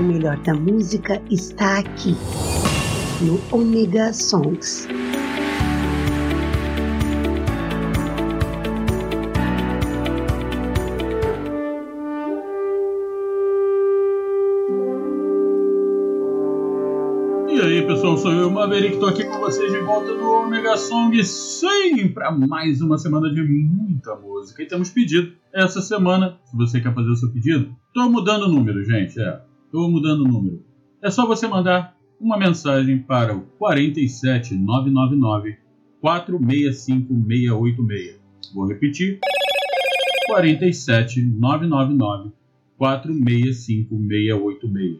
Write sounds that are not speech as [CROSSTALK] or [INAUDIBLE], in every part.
O melhor da música está aqui, no Omega Songs. E aí pessoal, sou eu, Maverick, estou aqui com vocês de volta no Omega Song, sim, para mais uma semana de muita música. E temos pedido essa semana, se você quer fazer o seu pedido, estou mudando o número, gente, é, estou mudando o número. É só você mandar uma mensagem para o 47999 465686. Vou repetir, 47999 465686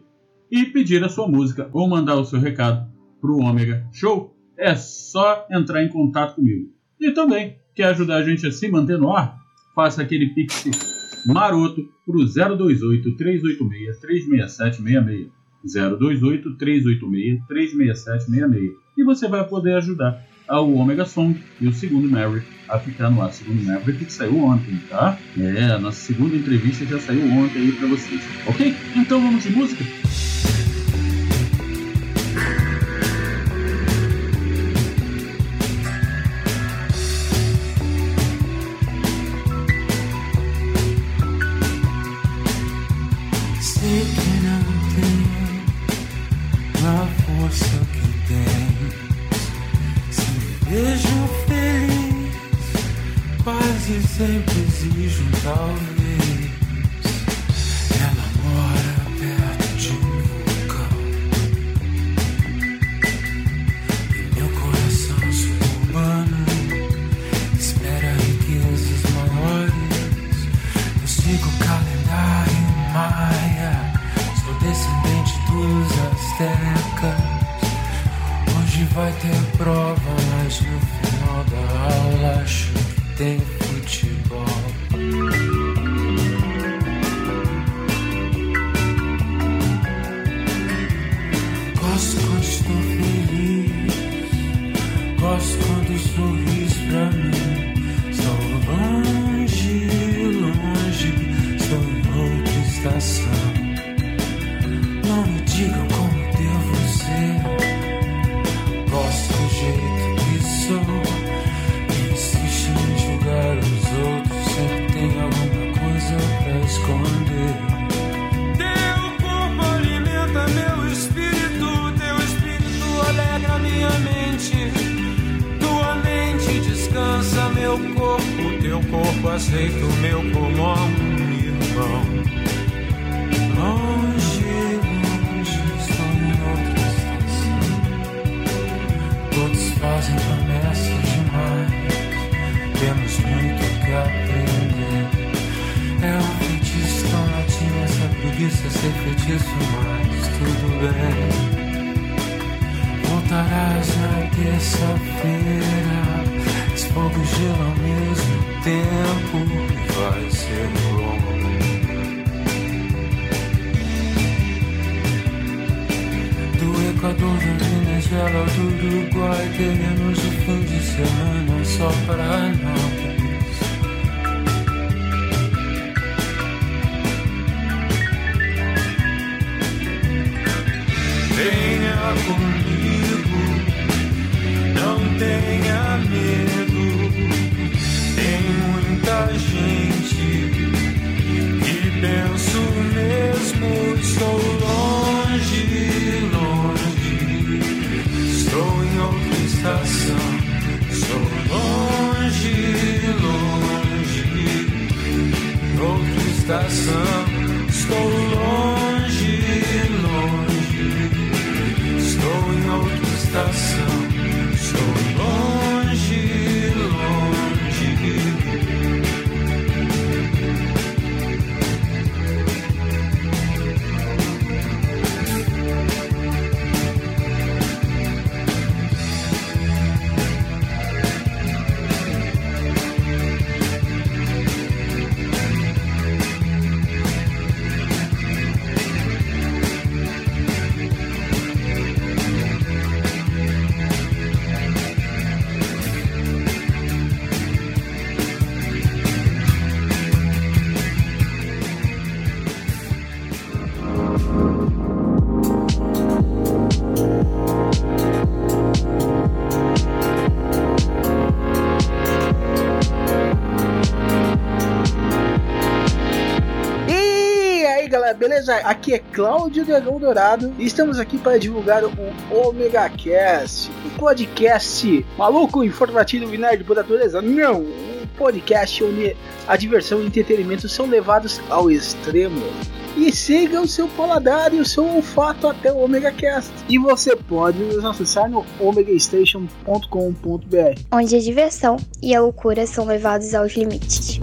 e pedir a sua música ou mandar o seu recado para o Ômega Show, é só entrar em contato comigo. E também, quer ajudar a gente a se manter no ar? Faça aquele pix maroto para o 028 386 36766. 028 386 36766. E você vai poder ajudar ao Omega Song e o segundo Maverick a ficar no ar. Segundo Maverick que saiu ontem, tá? É, a nossa segunda entrevista já saiu ontem aí para vocês. Ok? Então vamos de música? Equador, Venezuela, do Uruguai, teremos o fim de semana só pra nós. Venha comigo, não tenha medo. Tem muita gente Aqui é Cláudio Dragão Dourado e estamos aqui para divulgar o Omega Cast, o podcast maluco, informativo e nerd por natureza. Não, um podcast onde a diversão e o entretenimento são levados ao extremo. E siga o seu paladar e o seu olfato até o Omega Cast. E você pode nos acessar no omegastation.com.br. onde a diversão e a loucura são levados aos limites.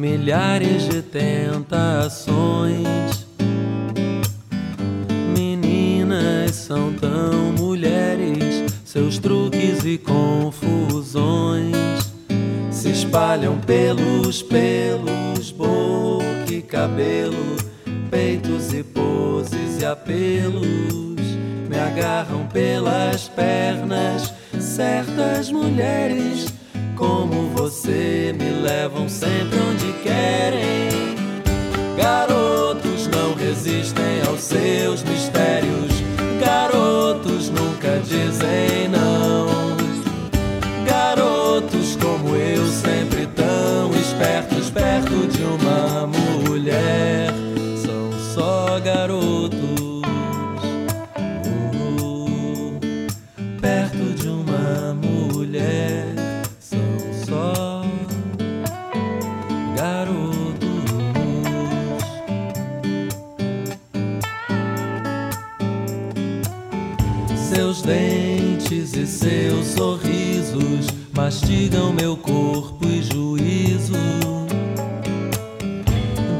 Milhares de tentações. Meninas são tão mulheres, seus truques e confusões se espalham pelos pelos, boca e cabelo, peitos e poses e apelos. Me agarram pelas pernas, certas mulheres como você me levam sempre onde querem. Garotos não resistem aos seus mistérios, Seus dentes e seus sorrisos mastigam meu corpo e juízo.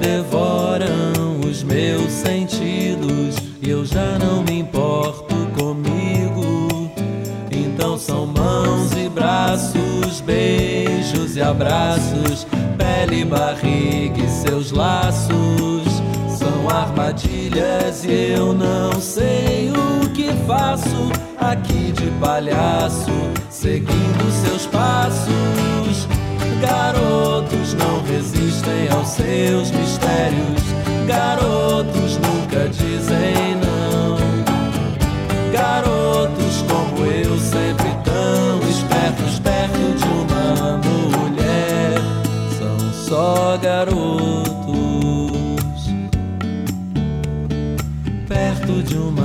Devoram os meus sentidos e eu já não me importo comigo. Então são mãos e braços, beijos e abraços, pele barriga e seus laços. São armadilhas e eu não sei o faço aqui de palhaço, seguindo seus passos. Garotos não resistem aos seus mistérios, garotos nunca dizem não. Garotos como eu, sempre tão espertos, perto de uma mulher, são só garotos. Perto de uma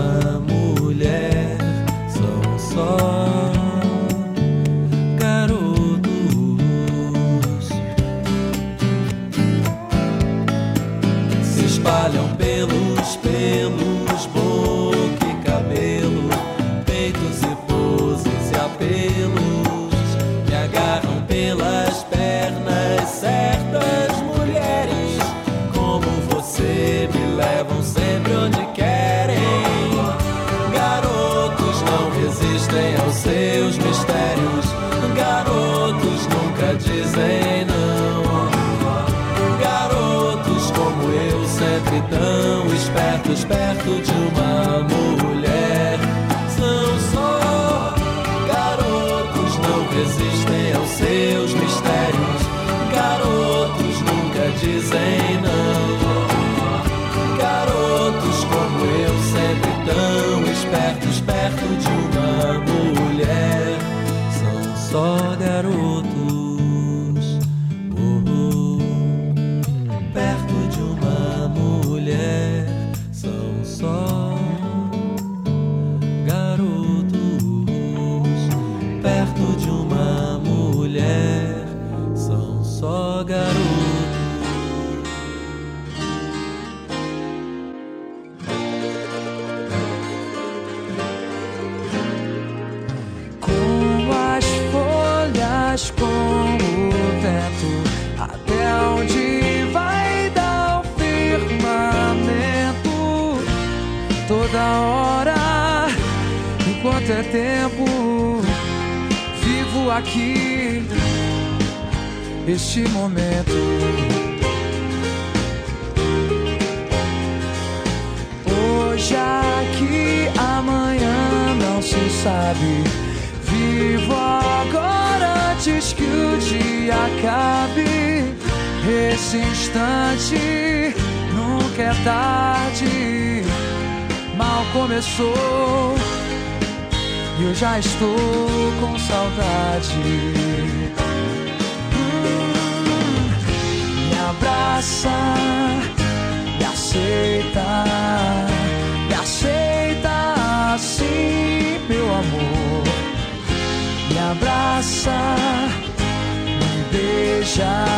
perto de uma mulher. neste momento. Hoje, aqui, amanhã, não se sabe. Vivo agora antes que o dia acabe. Esse instante nunca é tarde. Mal começou e eu já estou com saudade abraça, me aceita, me aceita assim, meu amor. Me abraça, me beija,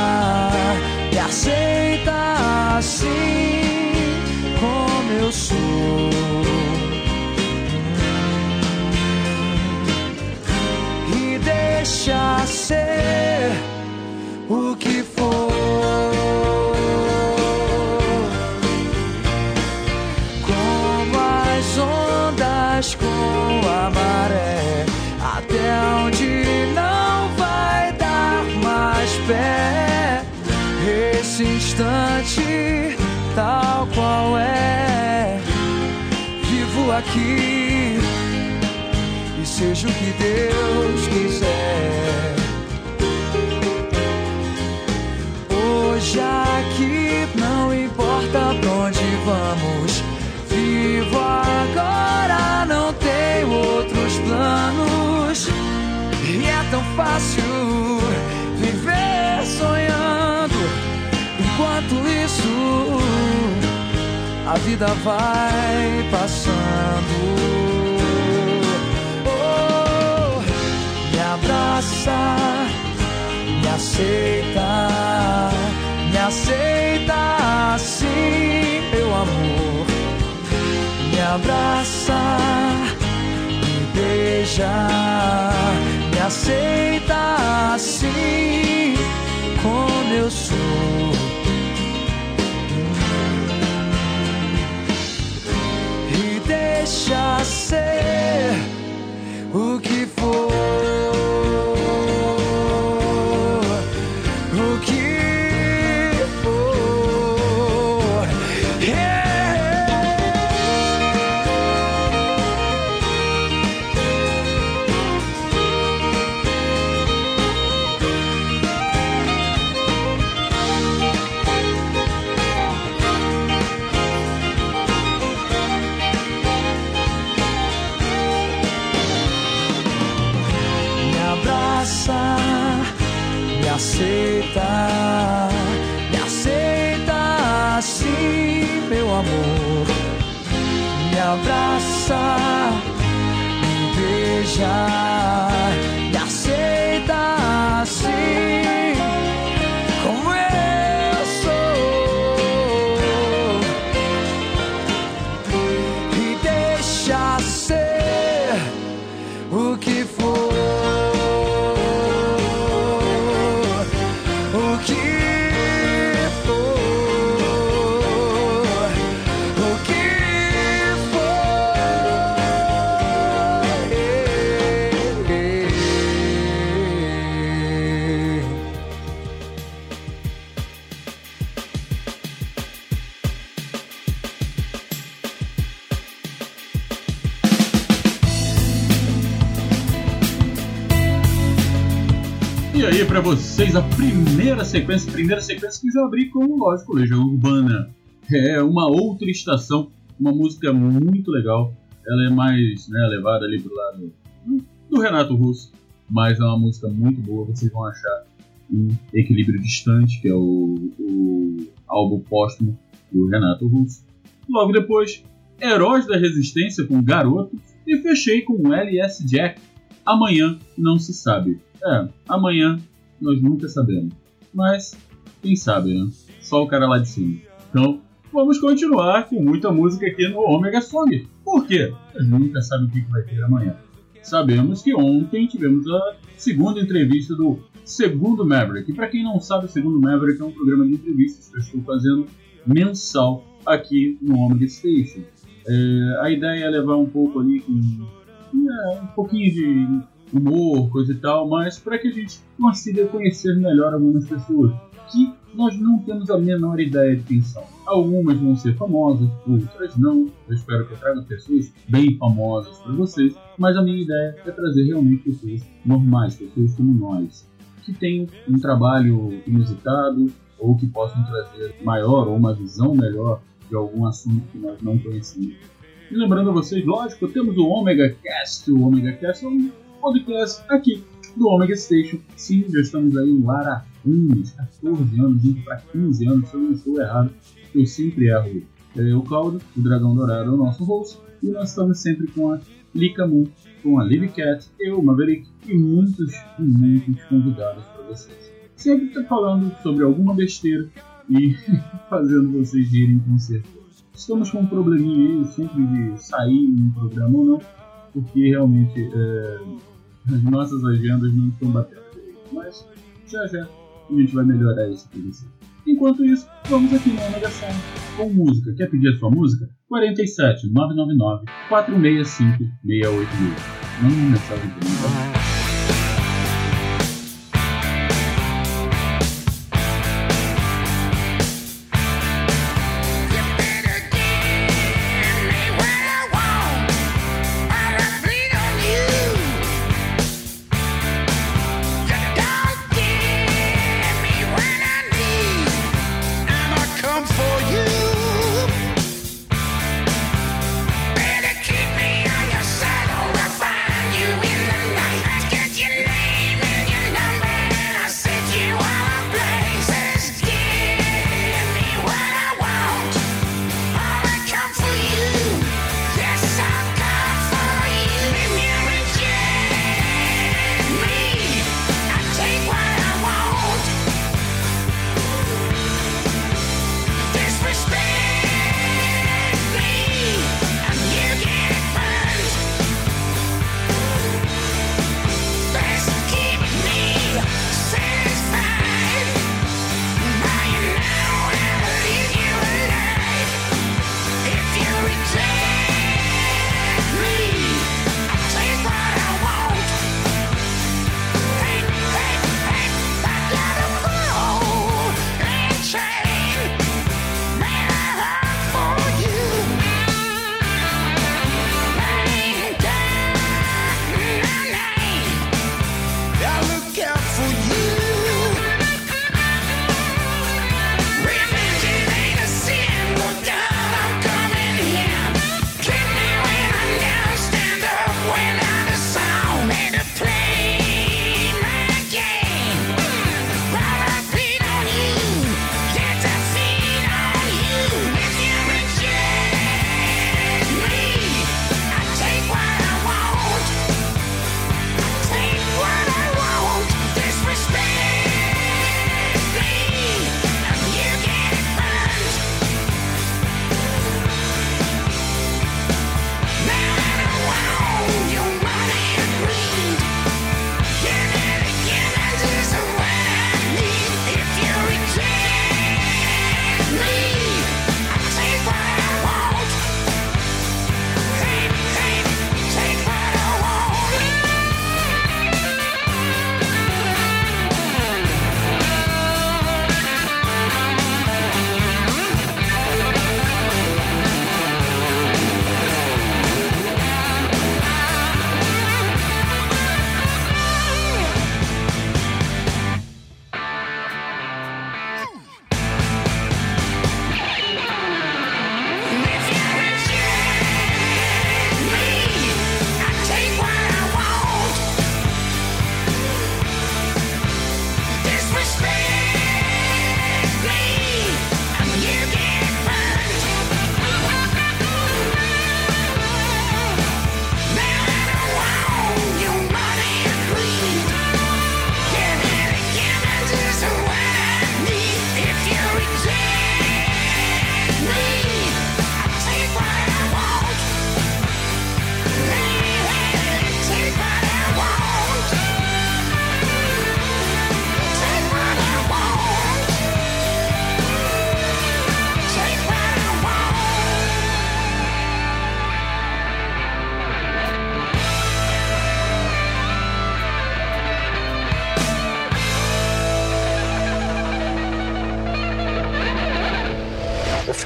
a vida vai passando. Oh, me abraça, me aceita, me aceita assim, meu amor. Me abraça, me beija, me aceita assim, como eu sou. Vocês, a primeira sequência, primeira sequência que eu já abri com, lógico, Legião Urbana. É uma outra estação, uma música muito legal. Ela é mais né, levada ali pro lado do Renato Russo, mas é uma música muito boa. Vocês vão achar em Equilíbrio Distante, que é o, o álbum póstumo do Renato Russo. Logo depois, Heróis da Resistência com Garotos e fechei com LS Jack. Amanhã não se sabe. É, amanhã nós nunca sabemos. Mas, quem sabe, né? Só o cara lá de cima. Então, vamos continuar com muita música aqui no Omega Song. Por quê? Gente nunca sabe o que que vai ter amanhã. Sabemos que ontem tivemos a segunda entrevista do Segundo Maverick. E para quem não sabe, o Segundo Maverick é um programa de entrevistas que eu estou fazendo mensal aqui no Omega Station. É, a ideia é levar um pouco ali com é, um pouquinho de humor, coisa e tal, mas para que a gente consiga conhecer melhor algumas pessoas que nós não temos a menor ideia de quem são. Algumas vão ser famosas, outras não. Eu espero que eu traga pessoas bem famosas para vocês, mas a minha ideia é trazer realmente pessoas normais, pessoas como nós, que têm um trabalho inusitado, ou que possam trazer maior ou uma visão melhor de algum assunto que nós não conhecemos. E lembrando a vocês, lógico, temos o Omega Cast. O Omega Cast é um podcast aqui do Omega Station. Sim, já estamos aí no ar há uns 14 anos, indo para 15 anos, se eu não estou errado, eu sempre erro. É o Claudio, o Dragão Dourado, é o nosso host, e nós estamos sempre com a Lika Moon, com a Livy Cat, eu, Maverick e muitos e muitos convidados para vocês. Sempre tá falando sobre alguma besteira e [LAUGHS] fazendo vocês rirem com certeza. Estamos com um probleminha aí, sempre de sair um programa ou não, porque realmente é, as nossas agendas não estão batendo direito. Mas já já a gente vai melhorar isso para vocês. Enquanto isso, vamos aqui Omega Sound com música. Quer pedir a sua música? 47 999 465 686. Manda uma mensagem para mim.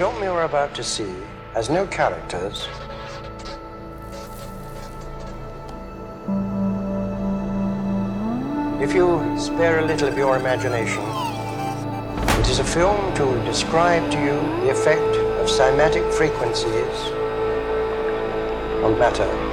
Film you're about to see has no characters. If you spare a little of your imagination, it is a film to describe to you the effect of cymatic frequencies on matter.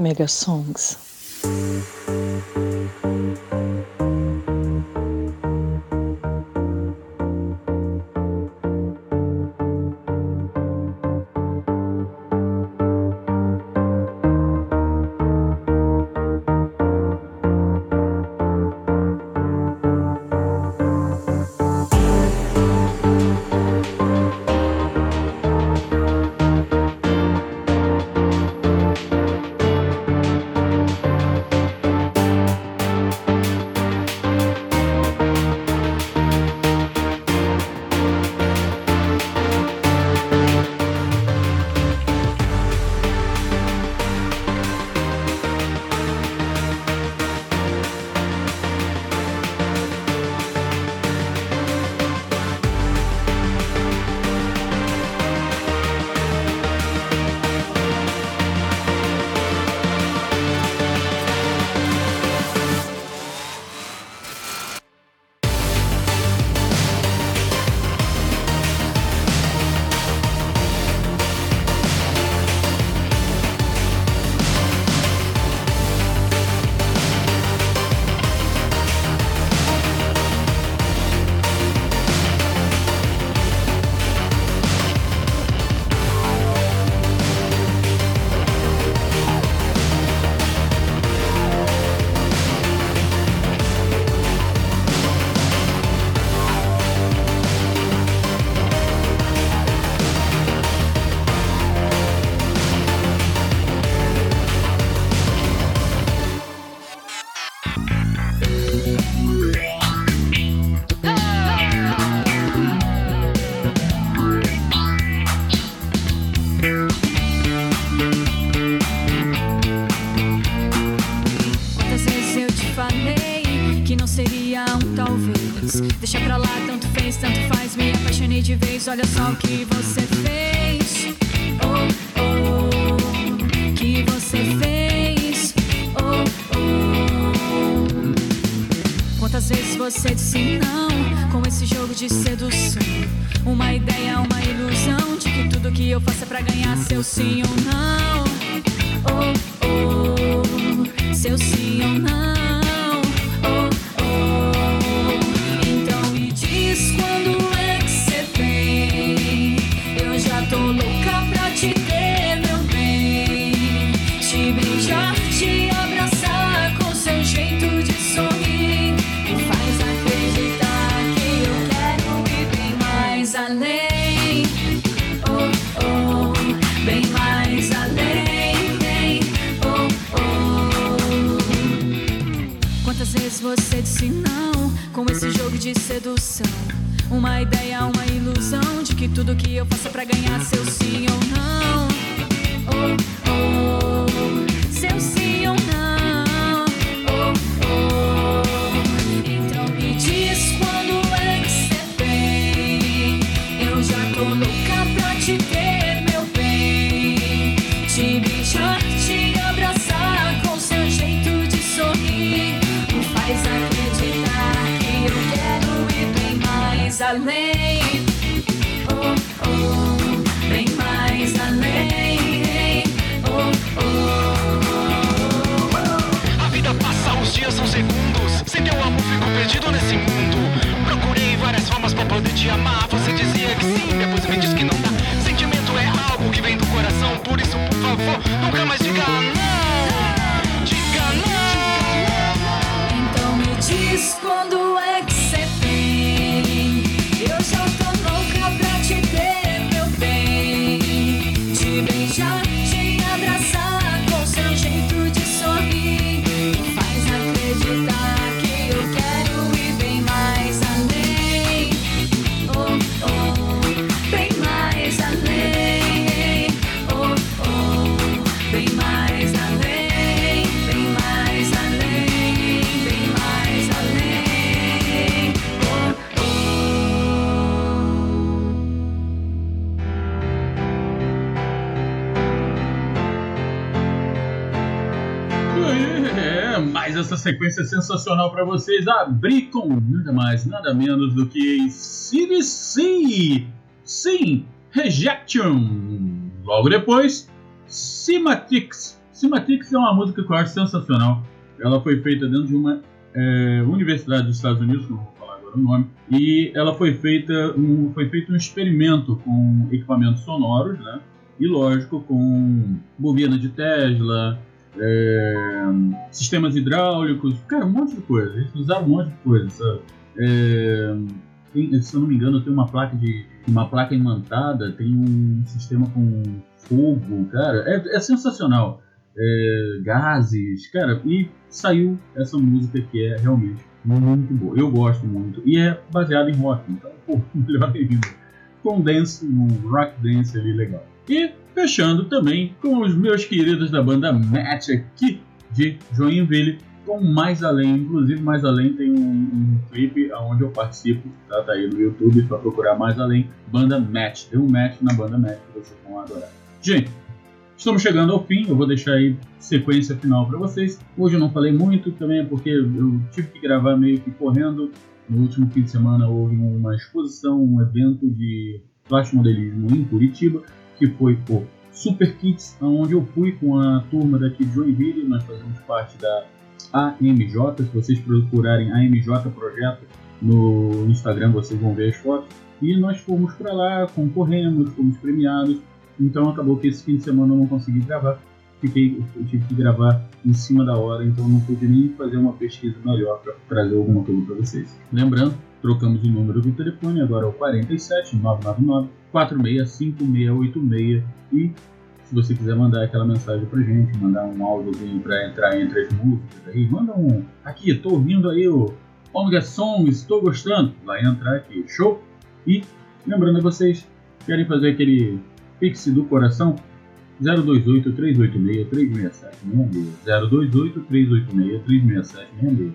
Omega Songs. Olha só o que você fez. Oh, oh, que você fez. Oh, oh. Quantas vezes você disse não com esse jogo de sedução? Uma ideia, uma ilusão de que tudo que eu faço é pra ganhar seu sim ou não. Sequência sensacional para vocês. Abri com nada mais, nada menos do que CDC. Sim, Rejection. Logo depois, Cimatics. Cimatics é uma música que eu acho sensacional. Ela foi feita dentro de uma é, universidade dos Estados Unidos, não vou falar agora o nome, e ela foi feita um, foi feito um experimento com equipamentos sonoros, né? E lógico, com bobina de Tesla, é, sistemas hidráulicos, cara, um monte de coisa. Eles usaram um monte de coisa, sabe? É, tem- se eu não me engano, tem uma placa de uma placa imantada, tem um sistema com fogo, cara, é, é sensacional. É, gases, cara, e saiu essa música que é realmente muito boa. Eu gosto muito e é baseada em rock, então pô, [LAUGHS] melhor ainda. Com dance, um rock dance ali legal. E fechando também com os meus queridos da banda Match aqui de Joinville, com Mais Além. Inclusive, Mais Além tem um, um clipe onde eu participo, tá? tá aí no YouTube, para procurar Mais Além, banda Match. Tem um match na banda Match que vocês vão adorar. Gente, estamos chegando ao fim, eu vou deixar aí sequência final para vocês. Hoje eu não falei muito, também porque eu tive que gravar meio que correndo. No último fim de semana houve uma exposição, um evento de plastimodelismo em Curitiba, que foi o Super Kits, onde eu fui com a turma daqui de Joinville, nós fazemos parte da AMJ, se vocês procurarem AMJ Projeto no Instagram vocês vão ver as fotos, e nós fomos para lá, concorremos, fomos premiados, então acabou que esse fim de semana eu não consegui gravar, fiquei, tive que gravar em cima da hora, então não pude nem fazer uma pesquisa melhor para trazer alguma coisa para vocês. Lembrando, trocamos o número do telefone, agora é o 47 999 465686 e se você quiser mandar aquela mensagem pra gente, mandar um áudiozinho pra entrar entre as músicas aí, manda um. Aqui, tô ouvindo aí o Omega Songs, estou gostando. Vai entrar aqui, show? E lembrando a vocês, querem fazer aquele pix do coração? 028 386 367 028 386 367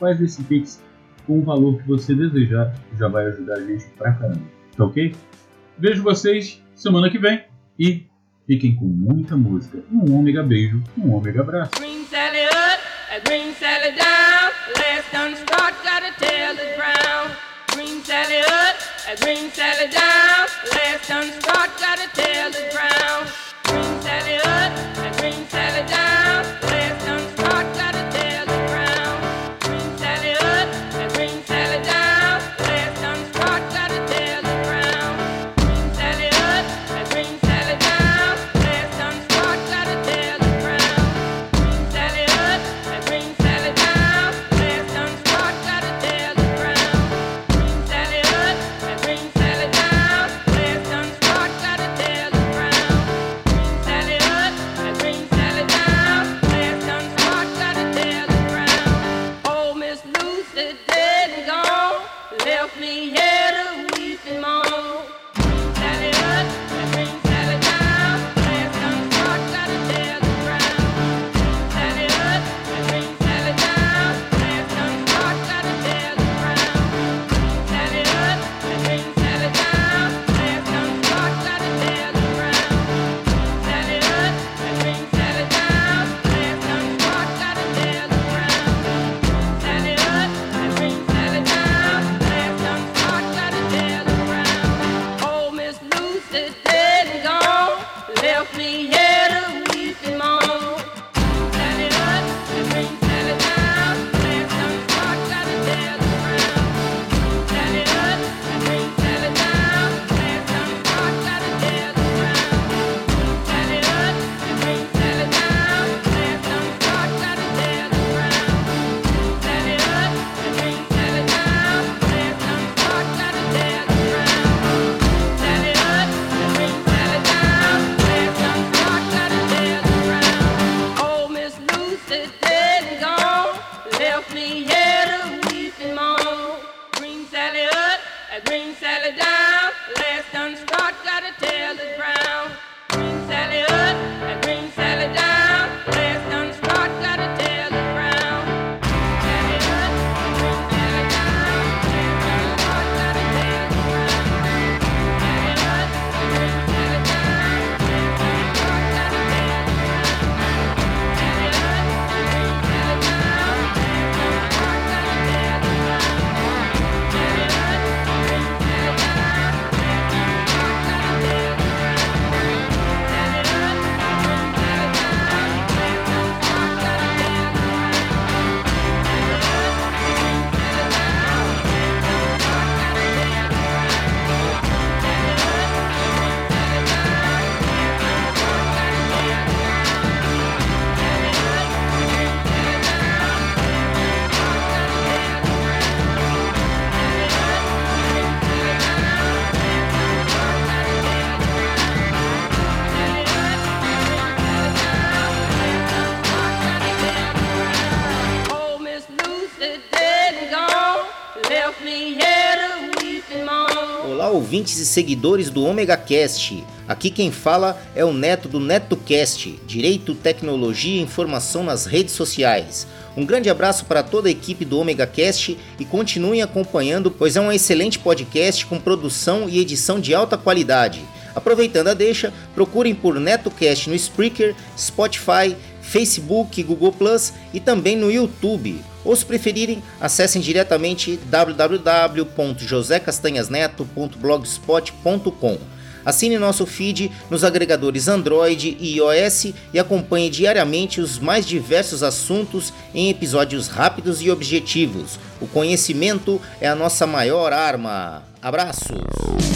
Faz esse pix com o valor que você desejar, já vai ajudar a gente pra caramba, tá ok? Vejo vocês semana que vem e fiquem com muita música. Um ômega beijo, um ômega abraço. Green Sally up, a green Sally down, last start, gotta tell the. Green Sally up, a green Sally down, last seguidores do Omega Cast. Aqui quem fala é o Neto do NetoCast, Direito, Tecnologia e Informação nas redes sociais. Um grande abraço para toda a equipe do Omega Cast e continuem acompanhando, pois é um excelente podcast com produção e edição de alta qualidade. Aproveitando a deixa, procurem por NetoCast no Spreaker, Spotify, Facebook, Google Plus e também no YouTube. Ou se preferirem, acessem diretamente www.josecastanhasneto.blogspot.com. Assine nosso feed nos agregadores Android e iOS e acompanhe diariamente os mais diversos assuntos em episódios rápidos e objetivos. O conhecimento é a nossa maior arma. Abraços!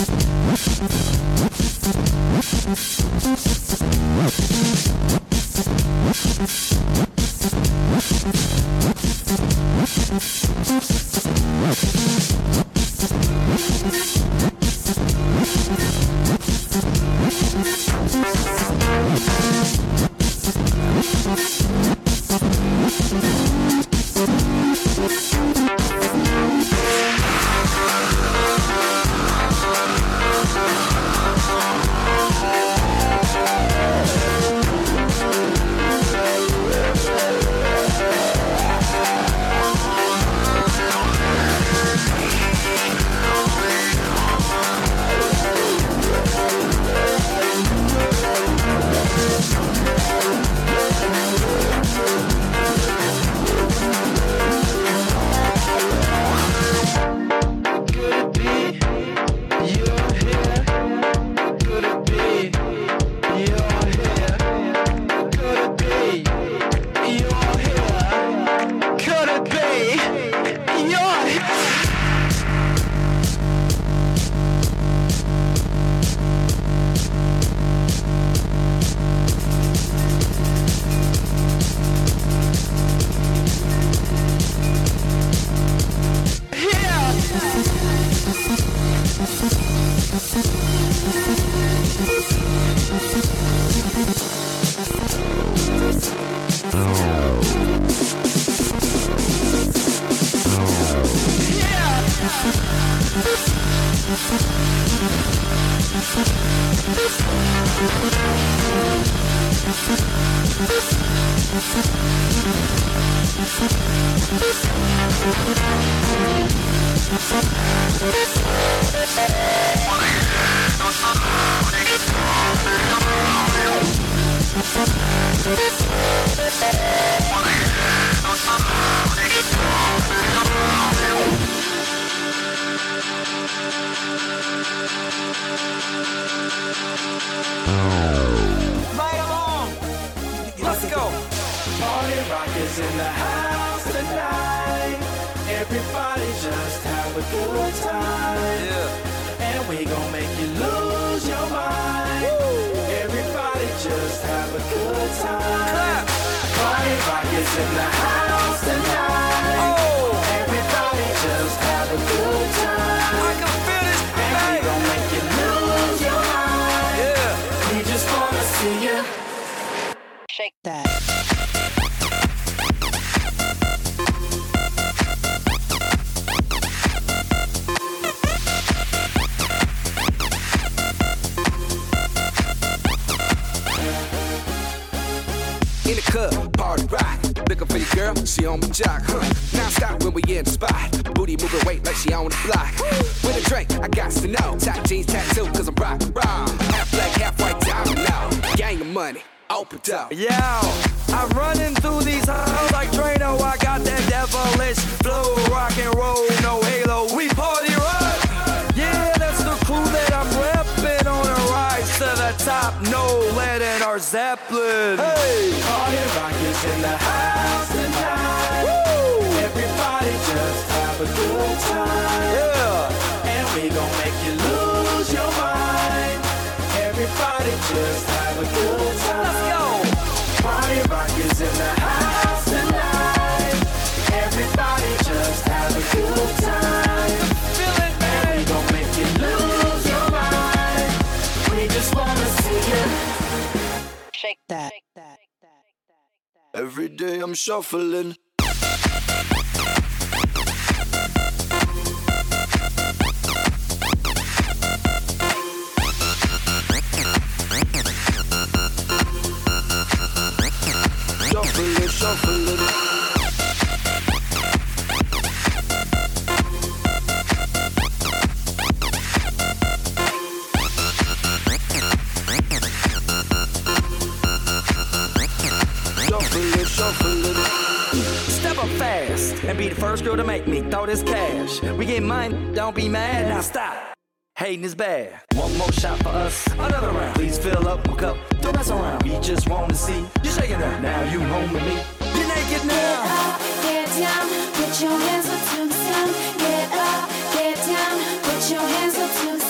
We'll. Het is een rock is in the house tonight. Everybody just have a good time. Yeah. And we gon' make you lose your mind. Everybody just have a good time. Party rock is in the house tonight. Oh. Everybody just have a good time. I can feel this, And we gon' make you lose your mind. Yeah. We just wanna see you. Shake that. On my jock. Huh. Now stop when we in the spot. Booty moving weight like she on the block. With a drink, I got to know. Tight jeans tattoo, cause I'm rock, raw. Half black, half white diamond now. Gang of money, open up. Yeah, I'm running through these halls like Drano. I got that devilish flow, rock and roll, no halo. We party rock. Yeah, that's the crew that I'm repping on a rise to the top. No lead in our Zeppelin. Hey, party rock is in the house day I'm shuffling. First girl to make me throw this cash. We get mine, don't be mad, now stop. Hating is bad. One more shot for us, another round. Please fill up my cup, don't mess around. We just wanna see you shaking that. Now you home with me. You're naked now. Get down, put your hands up to the sun. Get up, get down, put your hands up to the sun.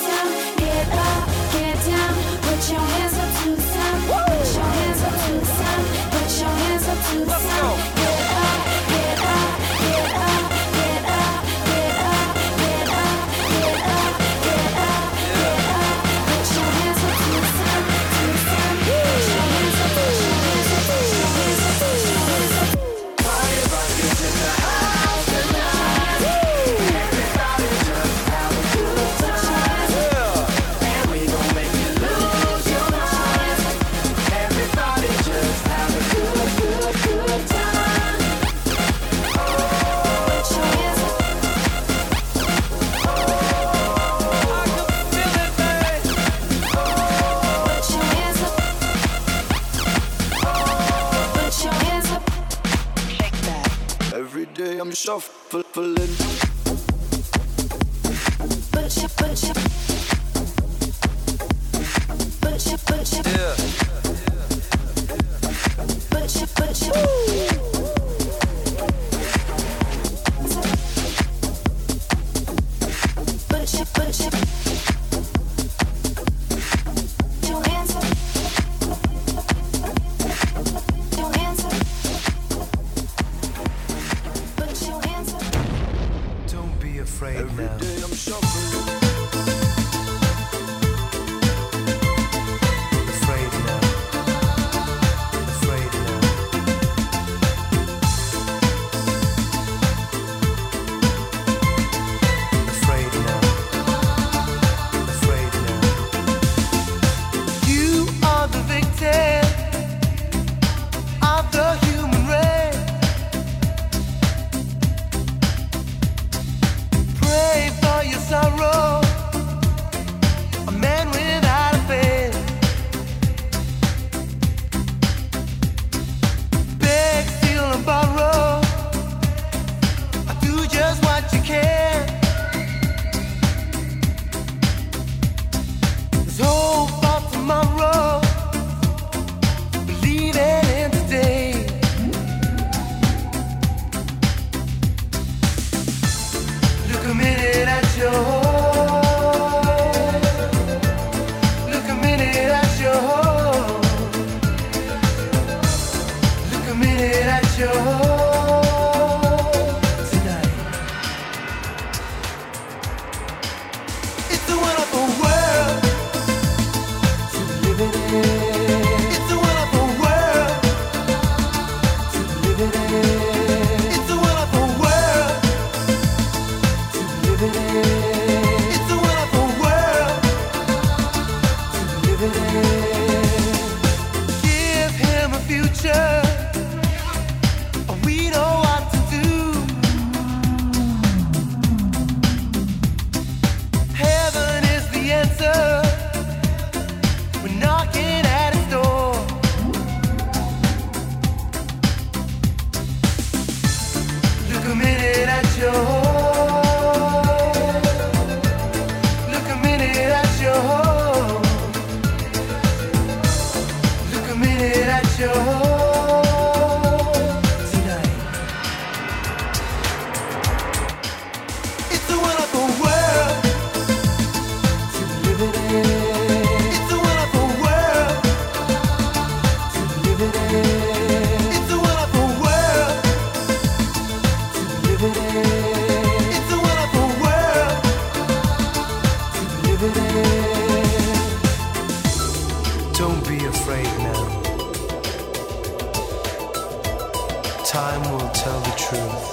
time will tell the truth.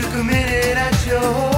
Look a minute at your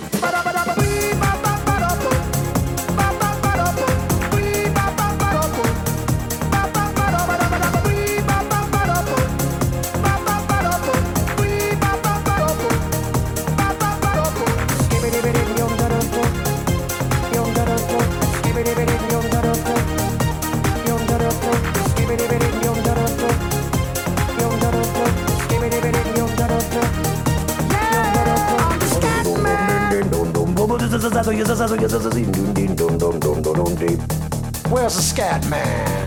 Where's the scat man?